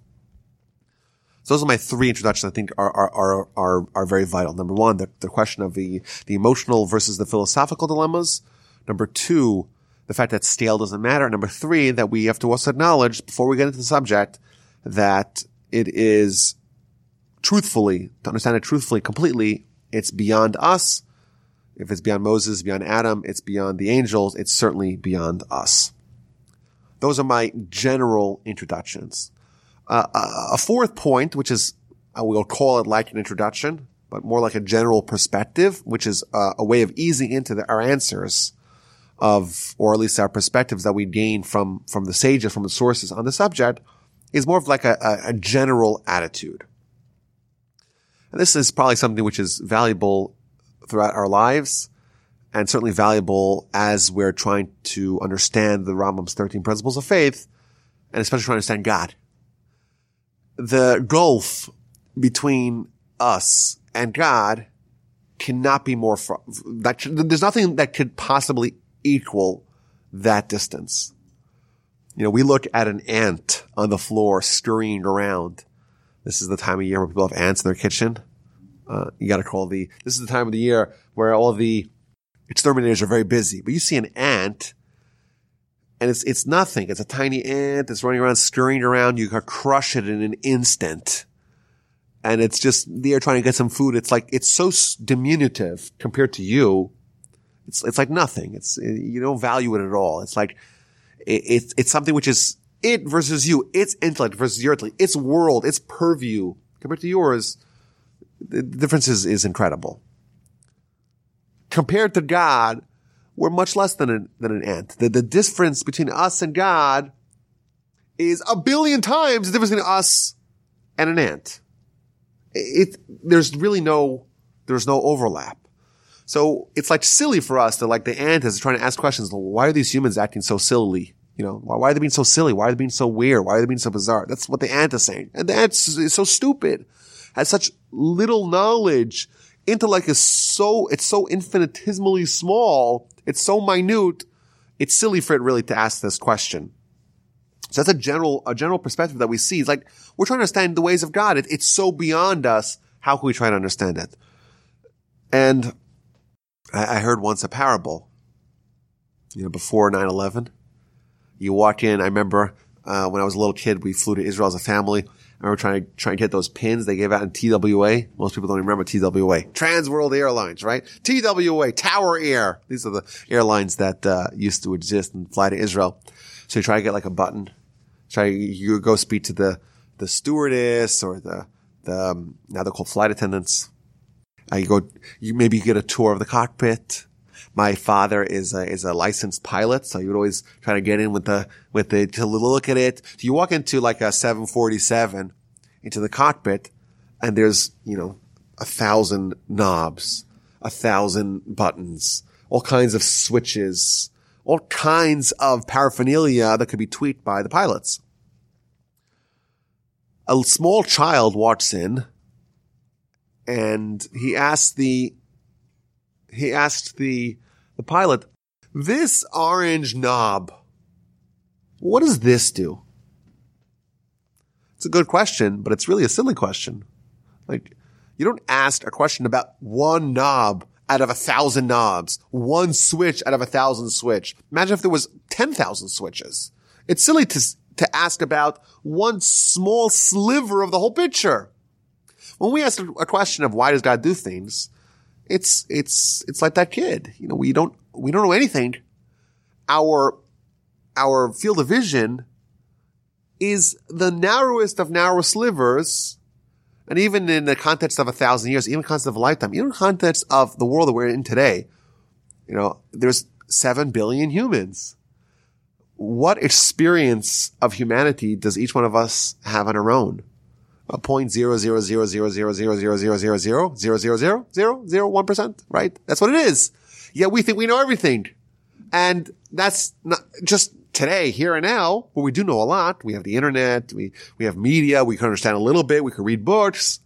So those are my three introductions I think are, are, are, are, are very vital. Number one, the, the question of the, the emotional versus the philosophical dilemmas. Number two, the fact that scale doesn't matter. Number three, that we have to also acknowledge before we get into the subject that it is truthfully, to understand it truthfully, completely, it's beyond us. If it's beyond Moses, beyond Adam, it's beyond the angels, it's certainly beyond us. Those are my general introductions. Uh, a fourth point, which is, I will call it like an introduction, but more like a general perspective, which is uh, a way of easing into the, our answers of, or at least our perspectives that we gain from, from the sages, from the sources on the subject, is more of like a, a, a general attitude. And this is probably something which is valuable throughout our lives and certainly valuable as we're trying to understand the Rambam's 13 principles of faith and especially trying to understand God. The gulf between us and God cannot be more, that, there's nothing that could possibly equal that distance. You know, we look at an ant on the floor scurrying around. This is the time of year where people have ants in their kitchen. Uh, you got to call the. This is the time of the year where all the exterminators are very busy. But you see an ant, and it's it's nothing. It's a tiny ant that's running around, scurrying around. You can crush it in an instant, and it's just there trying to get some food. It's like it's so diminutive compared to you. It's it's like nothing. It's eh, you don't value it at all. It's like it, it's it's something which is it versus you. Its intellect versus your intellect. Its world. Its purview compared to yours the difference is, is incredible. Compared to God, we're much less than an, than an ant. The, the difference between us and God is a billion times the difference between us and an ant. It, there's really no, there's no overlap. So it's like silly for us that like the ant is trying to ask questions. Why are these humans acting so silly? You know, why, why are they being so silly? Why are they being so weird? Why are they being so bizarre? That's what the ant is saying. And the ant is so stupid has such little knowledge. Intellect is so, it's so infinitesimally small. It's so minute. It's silly for it really to ask this question. So that's a general, a general perspective that we see. It's like, we're trying to understand the ways of God. It, it's so beyond us. How can we try to understand it? And I, I heard once a parable, you know, before 9-11. You walk in, I remember, uh, when I was a little kid, we flew to Israel as a family. I remember trying to try and get those pins they gave out in TWA. Most people don't even remember TWA. Trans World Airlines, right? TWA, Tower Air. These are the airlines that uh, used to exist and fly to Israel. So you try to get like a button. Try you go speak to the the stewardess or the the um, now they're called flight attendants. Uh, you go, you maybe get a tour of the cockpit. My father is a, is a licensed pilot, so you would always try to get in with the, with the, to look at it. So you walk into like a 747 into the cockpit and there's, you know, a thousand knobs, a thousand buttons, all kinds of switches, all kinds of paraphernalia that could be tweaked by the pilots. A small child walks in and he asked the he asked the, the pilot, this orange knob, what does this do? It's a good question, but it's really a silly question. Like, you don't ask a question about one knob out of a thousand knobs, one switch out of a thousand switch. Imagine if there was 10,000 switches. It's silly to, to ask about one small sliver of the whole picture. When we ask a question of why does God do things, it's, it's, it's like that kid. You know, we don't, we don't know anything. Our, our field of vision is the narrowest of narrow slivers. And even in the context of a thousand years, even context of a lifetime, even context of the world that we're in today, you know, there's seven billion humans. what experience of humanity does each one of us have on our own? A point zero zero zero zero zero zero zero zero zero zero zero zero zero zero zero one percent, right? That's what it is. Yet we think we know everything. And that's not just today, here and now, where we do know a lot. We have the internet, we, we have media, we can understand a little bit, we can read books.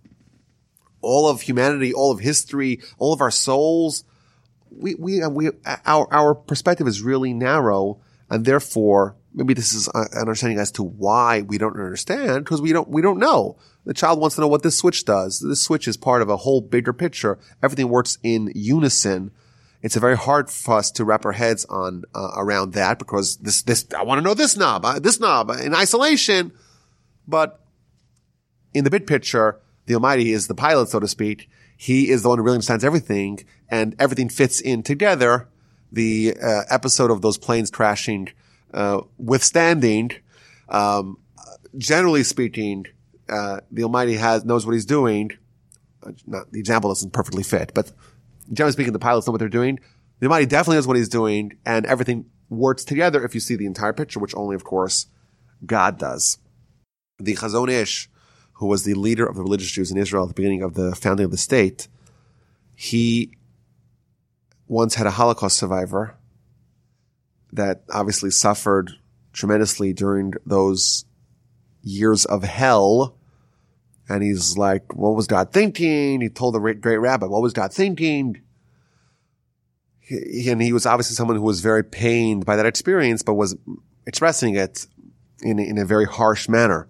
All of humanity, all of history, all of our souls. We, we, we, our, our perspective is really narrow and therefore maybe this is an understanding as to why we don't understand because we don't, we don't know. The child wants to know what this switch does. This switch is part of a whole bigger picture. Everything works in unison it's a very hard for us to wrap our heads on uh, around that because this this I want to know this knob, uh, this knob in isolation, but in the big picture, the Almighty is the pilot, so to speak. He is the one who really understands everything, and everything fits in together. The uh, episode of those planes crashing, uh, withstanding, um, generally speaking, uh, the Almighty has knows what He's doing. Uh, not the example doesn't perfectly fit, but generally speaking, the pilots know what they're doing. The Almighty definitely knows what he's doing, and everything works together if you see the entire picture, which only, of course, God does. The Chazon Ish, who was the leader of the religious Jews in Israel at the beginning of the founding of the state, he once had a Holocaust survivor that obviously suffered tremendously during those years of hell and he's like, what was God thinking? He told the great rabbi, what was God thinking? He, and he was obviously someone who was very pained by that experience, but was expressing it in, in a very harsh manner.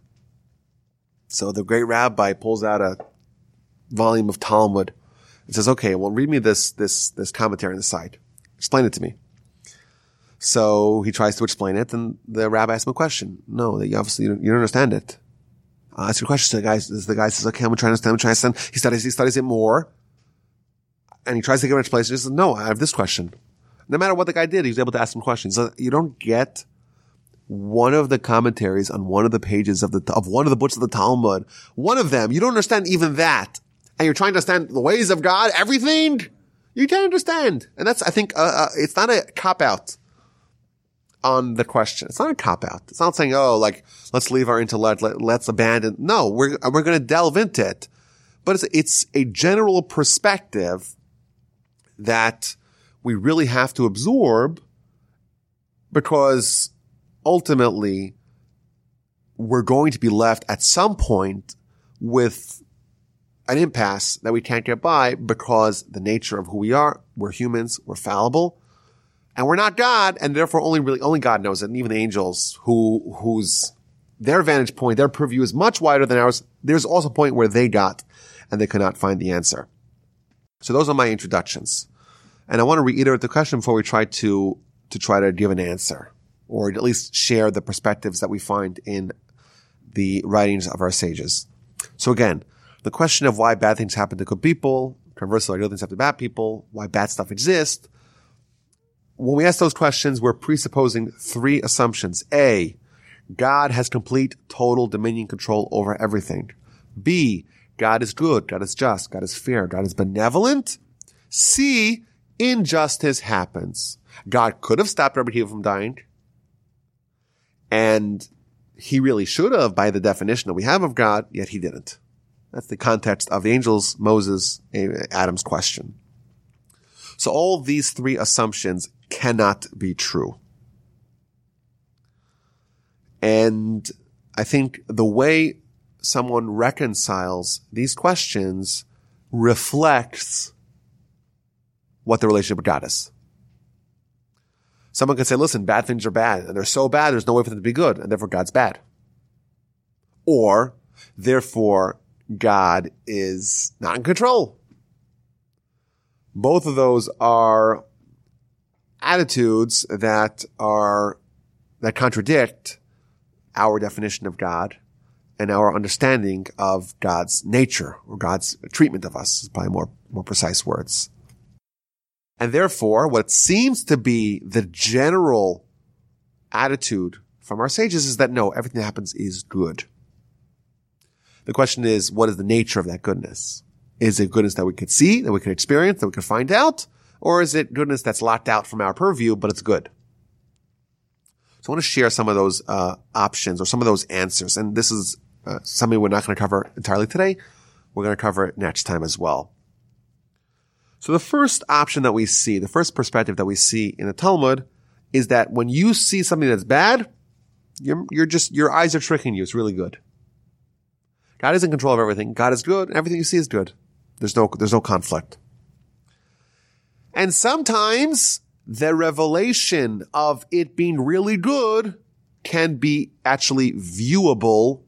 So the great rabbi pulls out a volume of Talmud and says, okay, well, read me this, this, this commentary on the side. Explain it to me. So he tries to explain it and the rabbi asks him a question. No, you obviously, you don't, you don't understand it. Uh, ask your question. So the guy, the guy says, okay, I'm trying to understand, I'm trying to understand. He studies, he studies it more. And he tries to get an explanation. He says, no, I have this question. No matter what the guy did, he was able to ask him questions. So you don't get one of the commentaries on one of the pages of the, of one of the books of the Talmud. One of them. You don't understand even that. And you're trying to understand the ways of God, everything. You can't understand. And that's, I think, uh, uh, it's not a cop out on the question. It's not a cop out. It's not saying, oh, like, let's leave our intellect, let, us abandon. No, we're, we're going to delve into it. But it's, it's a general perspective that we really have to absorb because ultimately we're going to be left at some point with an impasse that we can't get by because the nature of who we are, we're humans, we're fallible and we're not God, and therefore only really only God knows it, and even angels who whose their vantage point, their purview is much wider than ours. There's also a point where they got and they could not find the answer. So those are my introductions. And I want to reiterate the question before we try to to try to give an answer or at least share the perspectives that we find in the writings of our sages. So again, the question of why bad things happen to good people, conversely, good things happen to bad people, why bad stuff exists, when we ask those questions, we're presupposing three assumptions. A, God has complete, total dominion control over everything. B, God is good, God is just, God is fair, God is benevolent. C, injustice happens. God could have stopped every people from dying. And he really should have by the definition that we have of God, yet he didn't. That's the context of the angels, Moses, Adam's question. So all these three assumptions cannot be true. And I think the way someone reconciles these questions reflects what the relationship with God is. Someone can say, listen, bad things are bad, and they're so bad, there's no way for them to be good, and therefore God's bad. Or, therefore, God is not in control. Both of those are attitudes that are, that contradict our definition of God and our understanding of God's nature or God's treatment of us, by more, more precise words. And therefore, what seems to be the general attitude from our sages is that no, everything that happens is good. The question is, what is the nature of that goodness? Is it goodness that we can see, that we can experience, that we can find out? Or is it goodness that's locked out from our purview, but it's good? So I want to share some of those uh, options or some of those answers. And this is uh, something we're not going to cover entirely today. We're going to cover it next time as well. So the first option that we see, the first perspective that we see in the Talmud is that when you see something that's bad, you're, you're just, your eyes are tricking you. It's really good. God is in control of everything. God is good. Everything you see is good. There's no, there's no conflict. And sometimes the revelation of it being really good can be actually viewable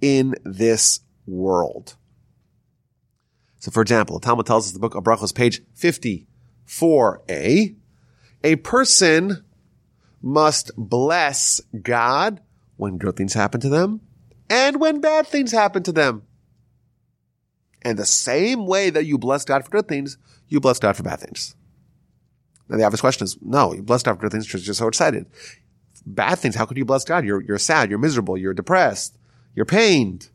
in this world. So for example, Talmud tells us the book of Brachos, page 54a, a person must bless God when good things happen to them and when bad things happen to them. And the same way that you bless God for good things, you bless God for bad things. Now the obvious question is, no, you bless God for good things because you're so excited. Bad things, how could you bless God? You're, you're sad, you're miserable, you're depressed, you're pained.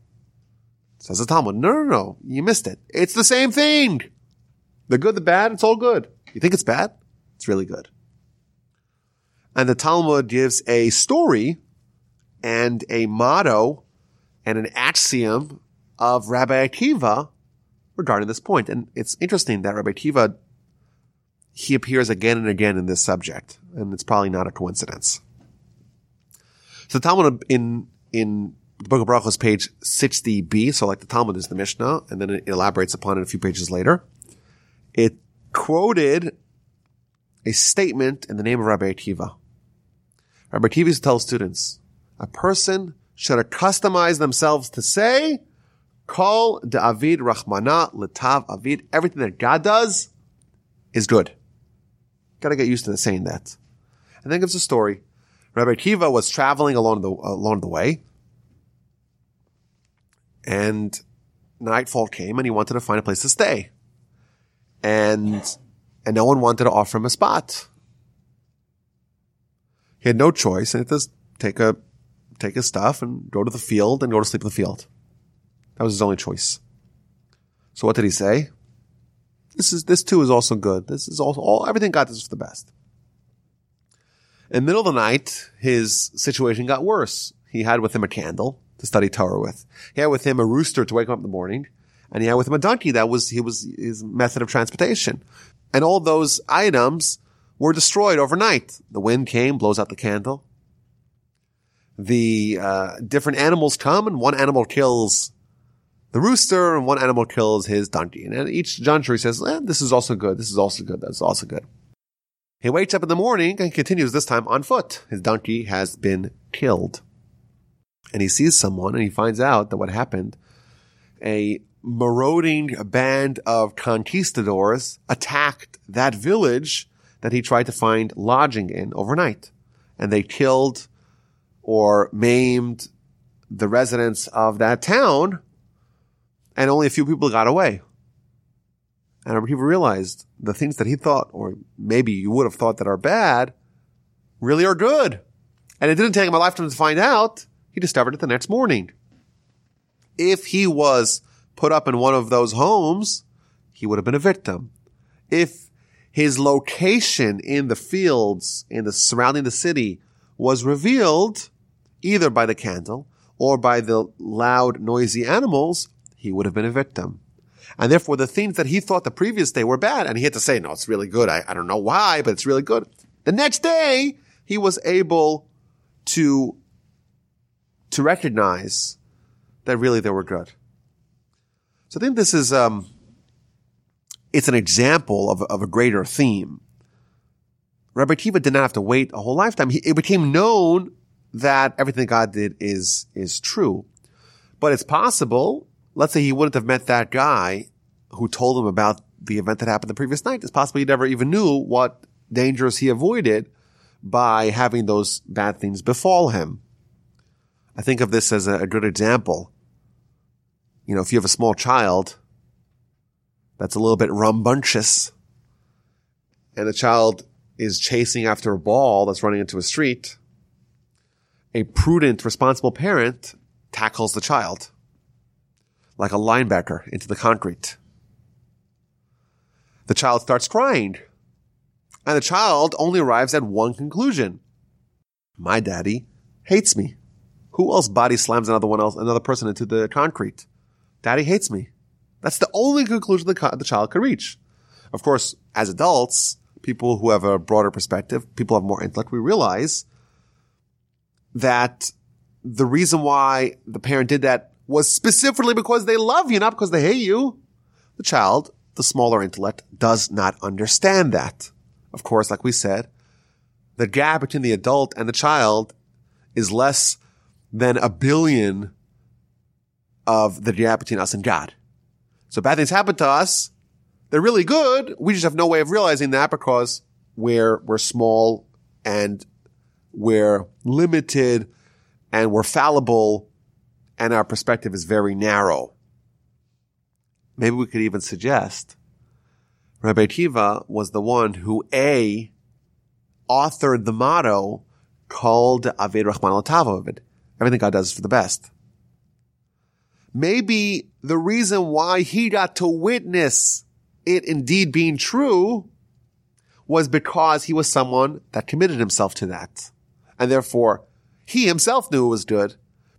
Says the Talmud, no, no, no, you missed it. It's the same thing. The good, the bad, it's all good. You think it's bad? It's really good. And the Talmud gives a story and a motto and an axiom of Rabbi Akiva regarding this point. And it's interesting that Rabbi Akiva, he appears again and again in this subject, and it's probably not a coincidence. So the Talmud in, in the Book of Brachos, page 60b, so like the Talmud is the Mishnah, and then it elaborates upon it a few pages later. It quoted a statement in the name of Rabbi Akiva. Rabbi Akiva used to tell students, a person should customize themselves to say, Call the Avid Rahmana Litav Avid. Everything that God does is good. Gotta get used to saying that. And then gives a story. Rabbi Akiva was traveling along the, along the way and nightfall came and he wanted to find a place to stay. And, and no one wanted to offer him a spot. He had no choice and he just take a, take his stuff and go to the field and go to sleep in the field. That was his only choice. So what did he say? This is, this too is also good. This is also all, everything God does for the best. In the middle of the night, his situation got worse. He had with him a candle to study Torah with. He had with him a rooster to wake him up in the morning, and he had with him a donkey. That was he was his method of transportation, and all those items were destroyed overnight. The wind came, blows out the candle. The uh, different animals come, and one animal kills the rooster, and one animal kills his donkey. And each he says, eh, "This is also good. This is also good. That's also good." He wakes up in the morning and continues this time on foot. His donkey has been killed and he sees someone and he finds out that what happened, a marauding band of conquistadors attacked that village that he tried to find lodging in overnight. And they killed or maimed the residents of that town and only a few people got away. And people realized the things that he thought, or maybe you would have thought that are bad, really are good. And it didn't take him a lifetime to find out he discovered it the next morning. If he was put up in one of those homes, he would have been a victim. If his location in the fields in the surrounding the city was revealed either by the candle or by the loud, noisy animals, he would have been a victim. And therefore, the things that he thought the previous day were bad, and he had to say, no, it's really good. I, I don't know why, but it's really good. The next day, he was able to to recognize that really they were good. So I think this is, um, it's an example of, of a greater theme. Rabbi Akiva did not have to wait a whole lifetime. He, it became known that everything God did is, is true. But it's possible, let's say he wouldn't have met that guy who told him about the event that happened the previous night. It's possible he never even knew what dangers he avoided by having those bad things befall him. I think of this as a, good example. You know, if you have a small child that's a little bit rambunctious and the child is chasing after a ball that's running into a street, a prudent, responsible parent tackles the child like a linebacker into the concrete. The child starts crying and the child only arrives at one conclusion. My daddy hates me. Who else body slams another one else, another person into the concrete? Daddy hates me. That's the only conclusion the, the child could reach. Of course, as adults, people who have a broader perspective, people have more intellect, we realize that the reason why the parent did that was specifically because they love you, not because they hate you. The child, the smaller intellect, does not understand that. Of course, like we said, the gap between the adult and the child is less than a billion of the gap between us and God. So bad things happen to us. They're really good. We just have no way of realizing that because we're, we're small and we're limited and we're fallible and our perspective is very narrow. Maybe we could even suggest Rabbi Akiva was the one who A, authored the motto called Aved Rahman Latavovid. Everything God does is for the best. Maybe the reason why he got to witness it indeed being true was because he was someone that committed himself to that. And therefore, he himself knew it was good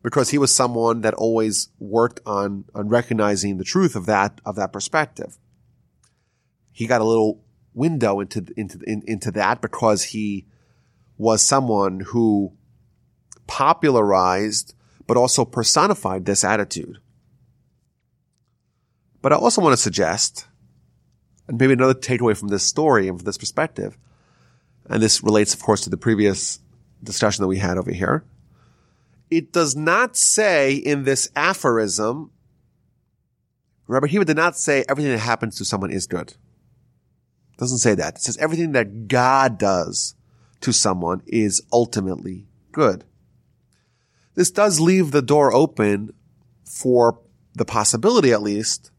because he was someone that always worked on, on recognizing the truth of that, of that perspective. He got a little window into, into, in, into that because he was someone who popularized, but also personified this attitude. But I also want to suggest, and maybe another takeaway from this story and from this perspective, and this relates, of course, to the previous discussion that we had over here. It does not say in this aphorism, Rabbi Akiva did not say everything that happens to someone is good. It doesn't say that. It says everything that God does to someone is ultimately good. This does leave the door open for the possibility, at least,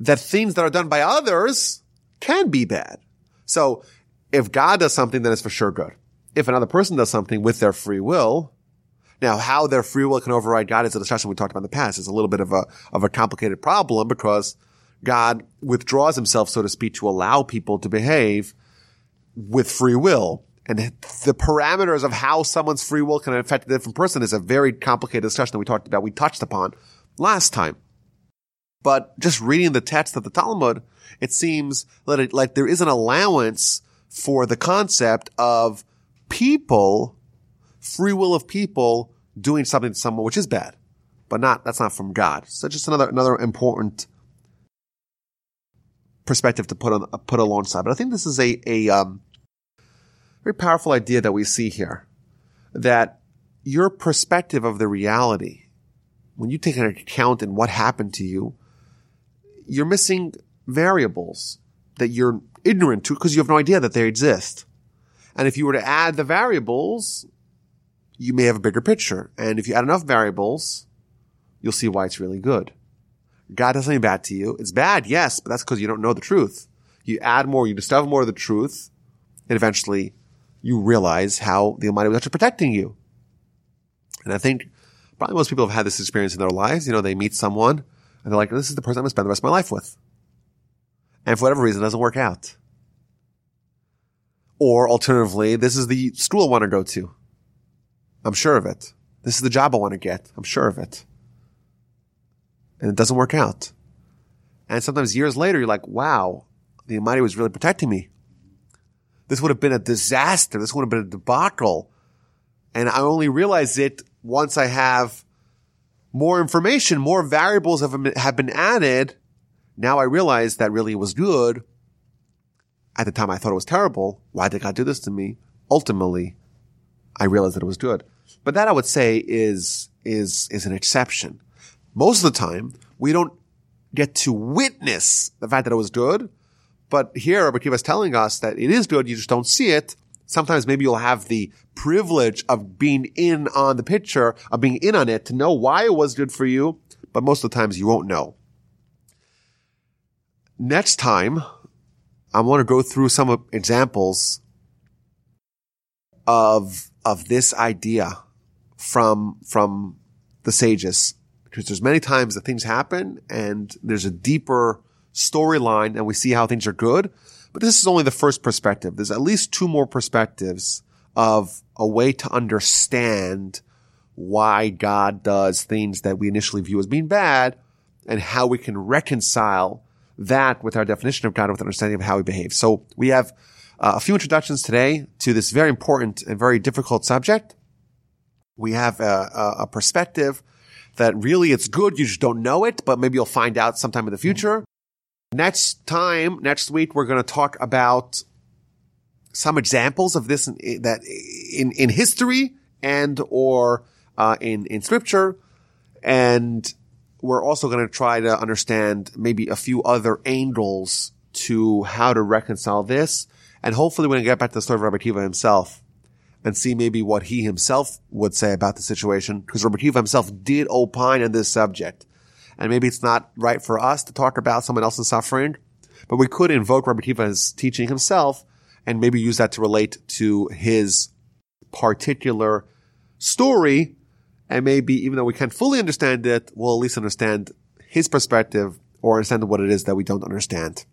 that things that are done by others can be bad. So if God does something, then it's for sure good. If another person does something with their free will, now how their free will can override God is a discussion we talked about in the past. It's a little bit of a, of a complicated problem because God withdraws himself, so to speak, to allow people to behave with free will. And the parameters of how someone's free will can affect a different person is a very complicated discussion that we talked about, we touched upon last time. But just reading the text of the Talmud, it seems that it, like there is an allowance for the concept of people, free will of people doing something to someone which is bad, but not, that's not from God. So just another, another important perspective to put on, put alongside. But I think this is a, a, um, very powerful idea that we see here that your perspective of the reality, when you take an account in what happened to you, you're missing variables that you're ignorant to because you have no idea that they exist. And if you were to add the variables, you may have a bigger picture. And if you add enough variables, you'll see why it's really good. God does something bad to you. It's bad, yes, but that's because you don't know the truth. You add more, you discover more of the truth, and eventually you realize how the Almighty was actually protecting you. And I think probably most people have had this experience in their lives. You know, they meet someone and they're like, this is the person I'm going to spend the rest of my life with. And for whatever reason, it doesn't work out. Or alternatively, this is the school I want to go to. I'm sure of it. This is the job I want to get. I'm sure of it. And it doesn't work out. And sometimes years later, you're like, wow, the Almighty was really protecting me. This would have been a disaster. This would have been a debacle. And I only realize it once I have more information, more variables have been, have been added. Now I realize that really was good. At the time I thought it was terrible. Why did God do this to me? Ultimately, I realized that it was good. But that I would say is, is, is an exception. Most of the time, we don't get to witness the fact that it was good. But here, Rabbi Akiva is telling us that it is good. You just don't see it. Sometimes maybe you'll have the privilege of being in on the picture, of being in on it to know why it was good for you. But most of the times you won't know. Next time, I want to go through some examples of, of this idea from, from the sages. Because there's many times that things happen and there's a deeper storyline and we see how things are good. But this is only the first perspective. There's at least two more perspectives of a way to understand why God does things that we initially view as being bad and how we can reconcile that with our definition of God with understanding of how he behaves. So we have uh, a few introductions today to this very important and very difficult subject. We have a, a, perspective that really it's good. You just don't know it, but maybe you'll find out sometime in the future. Next time, next week, we're going to talk about some examples of this in, that in, in history and or uh, in in scripture, and we're also going to try to understand maybe a few other angles to how to reconcile this, and hopefully to get back to the story of Rabbi Akiva himself and see maybe what he himself would say about the situation, because Rabbi Akiva himself did opine on this subject, and maybe it's not right for us to talk about someone else's suffering, but we could invoke Rabbi Akiva's teaching himself and maybe use that to relate to his particular story. And maybe even though we can't fully understand it, we'll at least understand his perspective or understand what it is that we don't understand.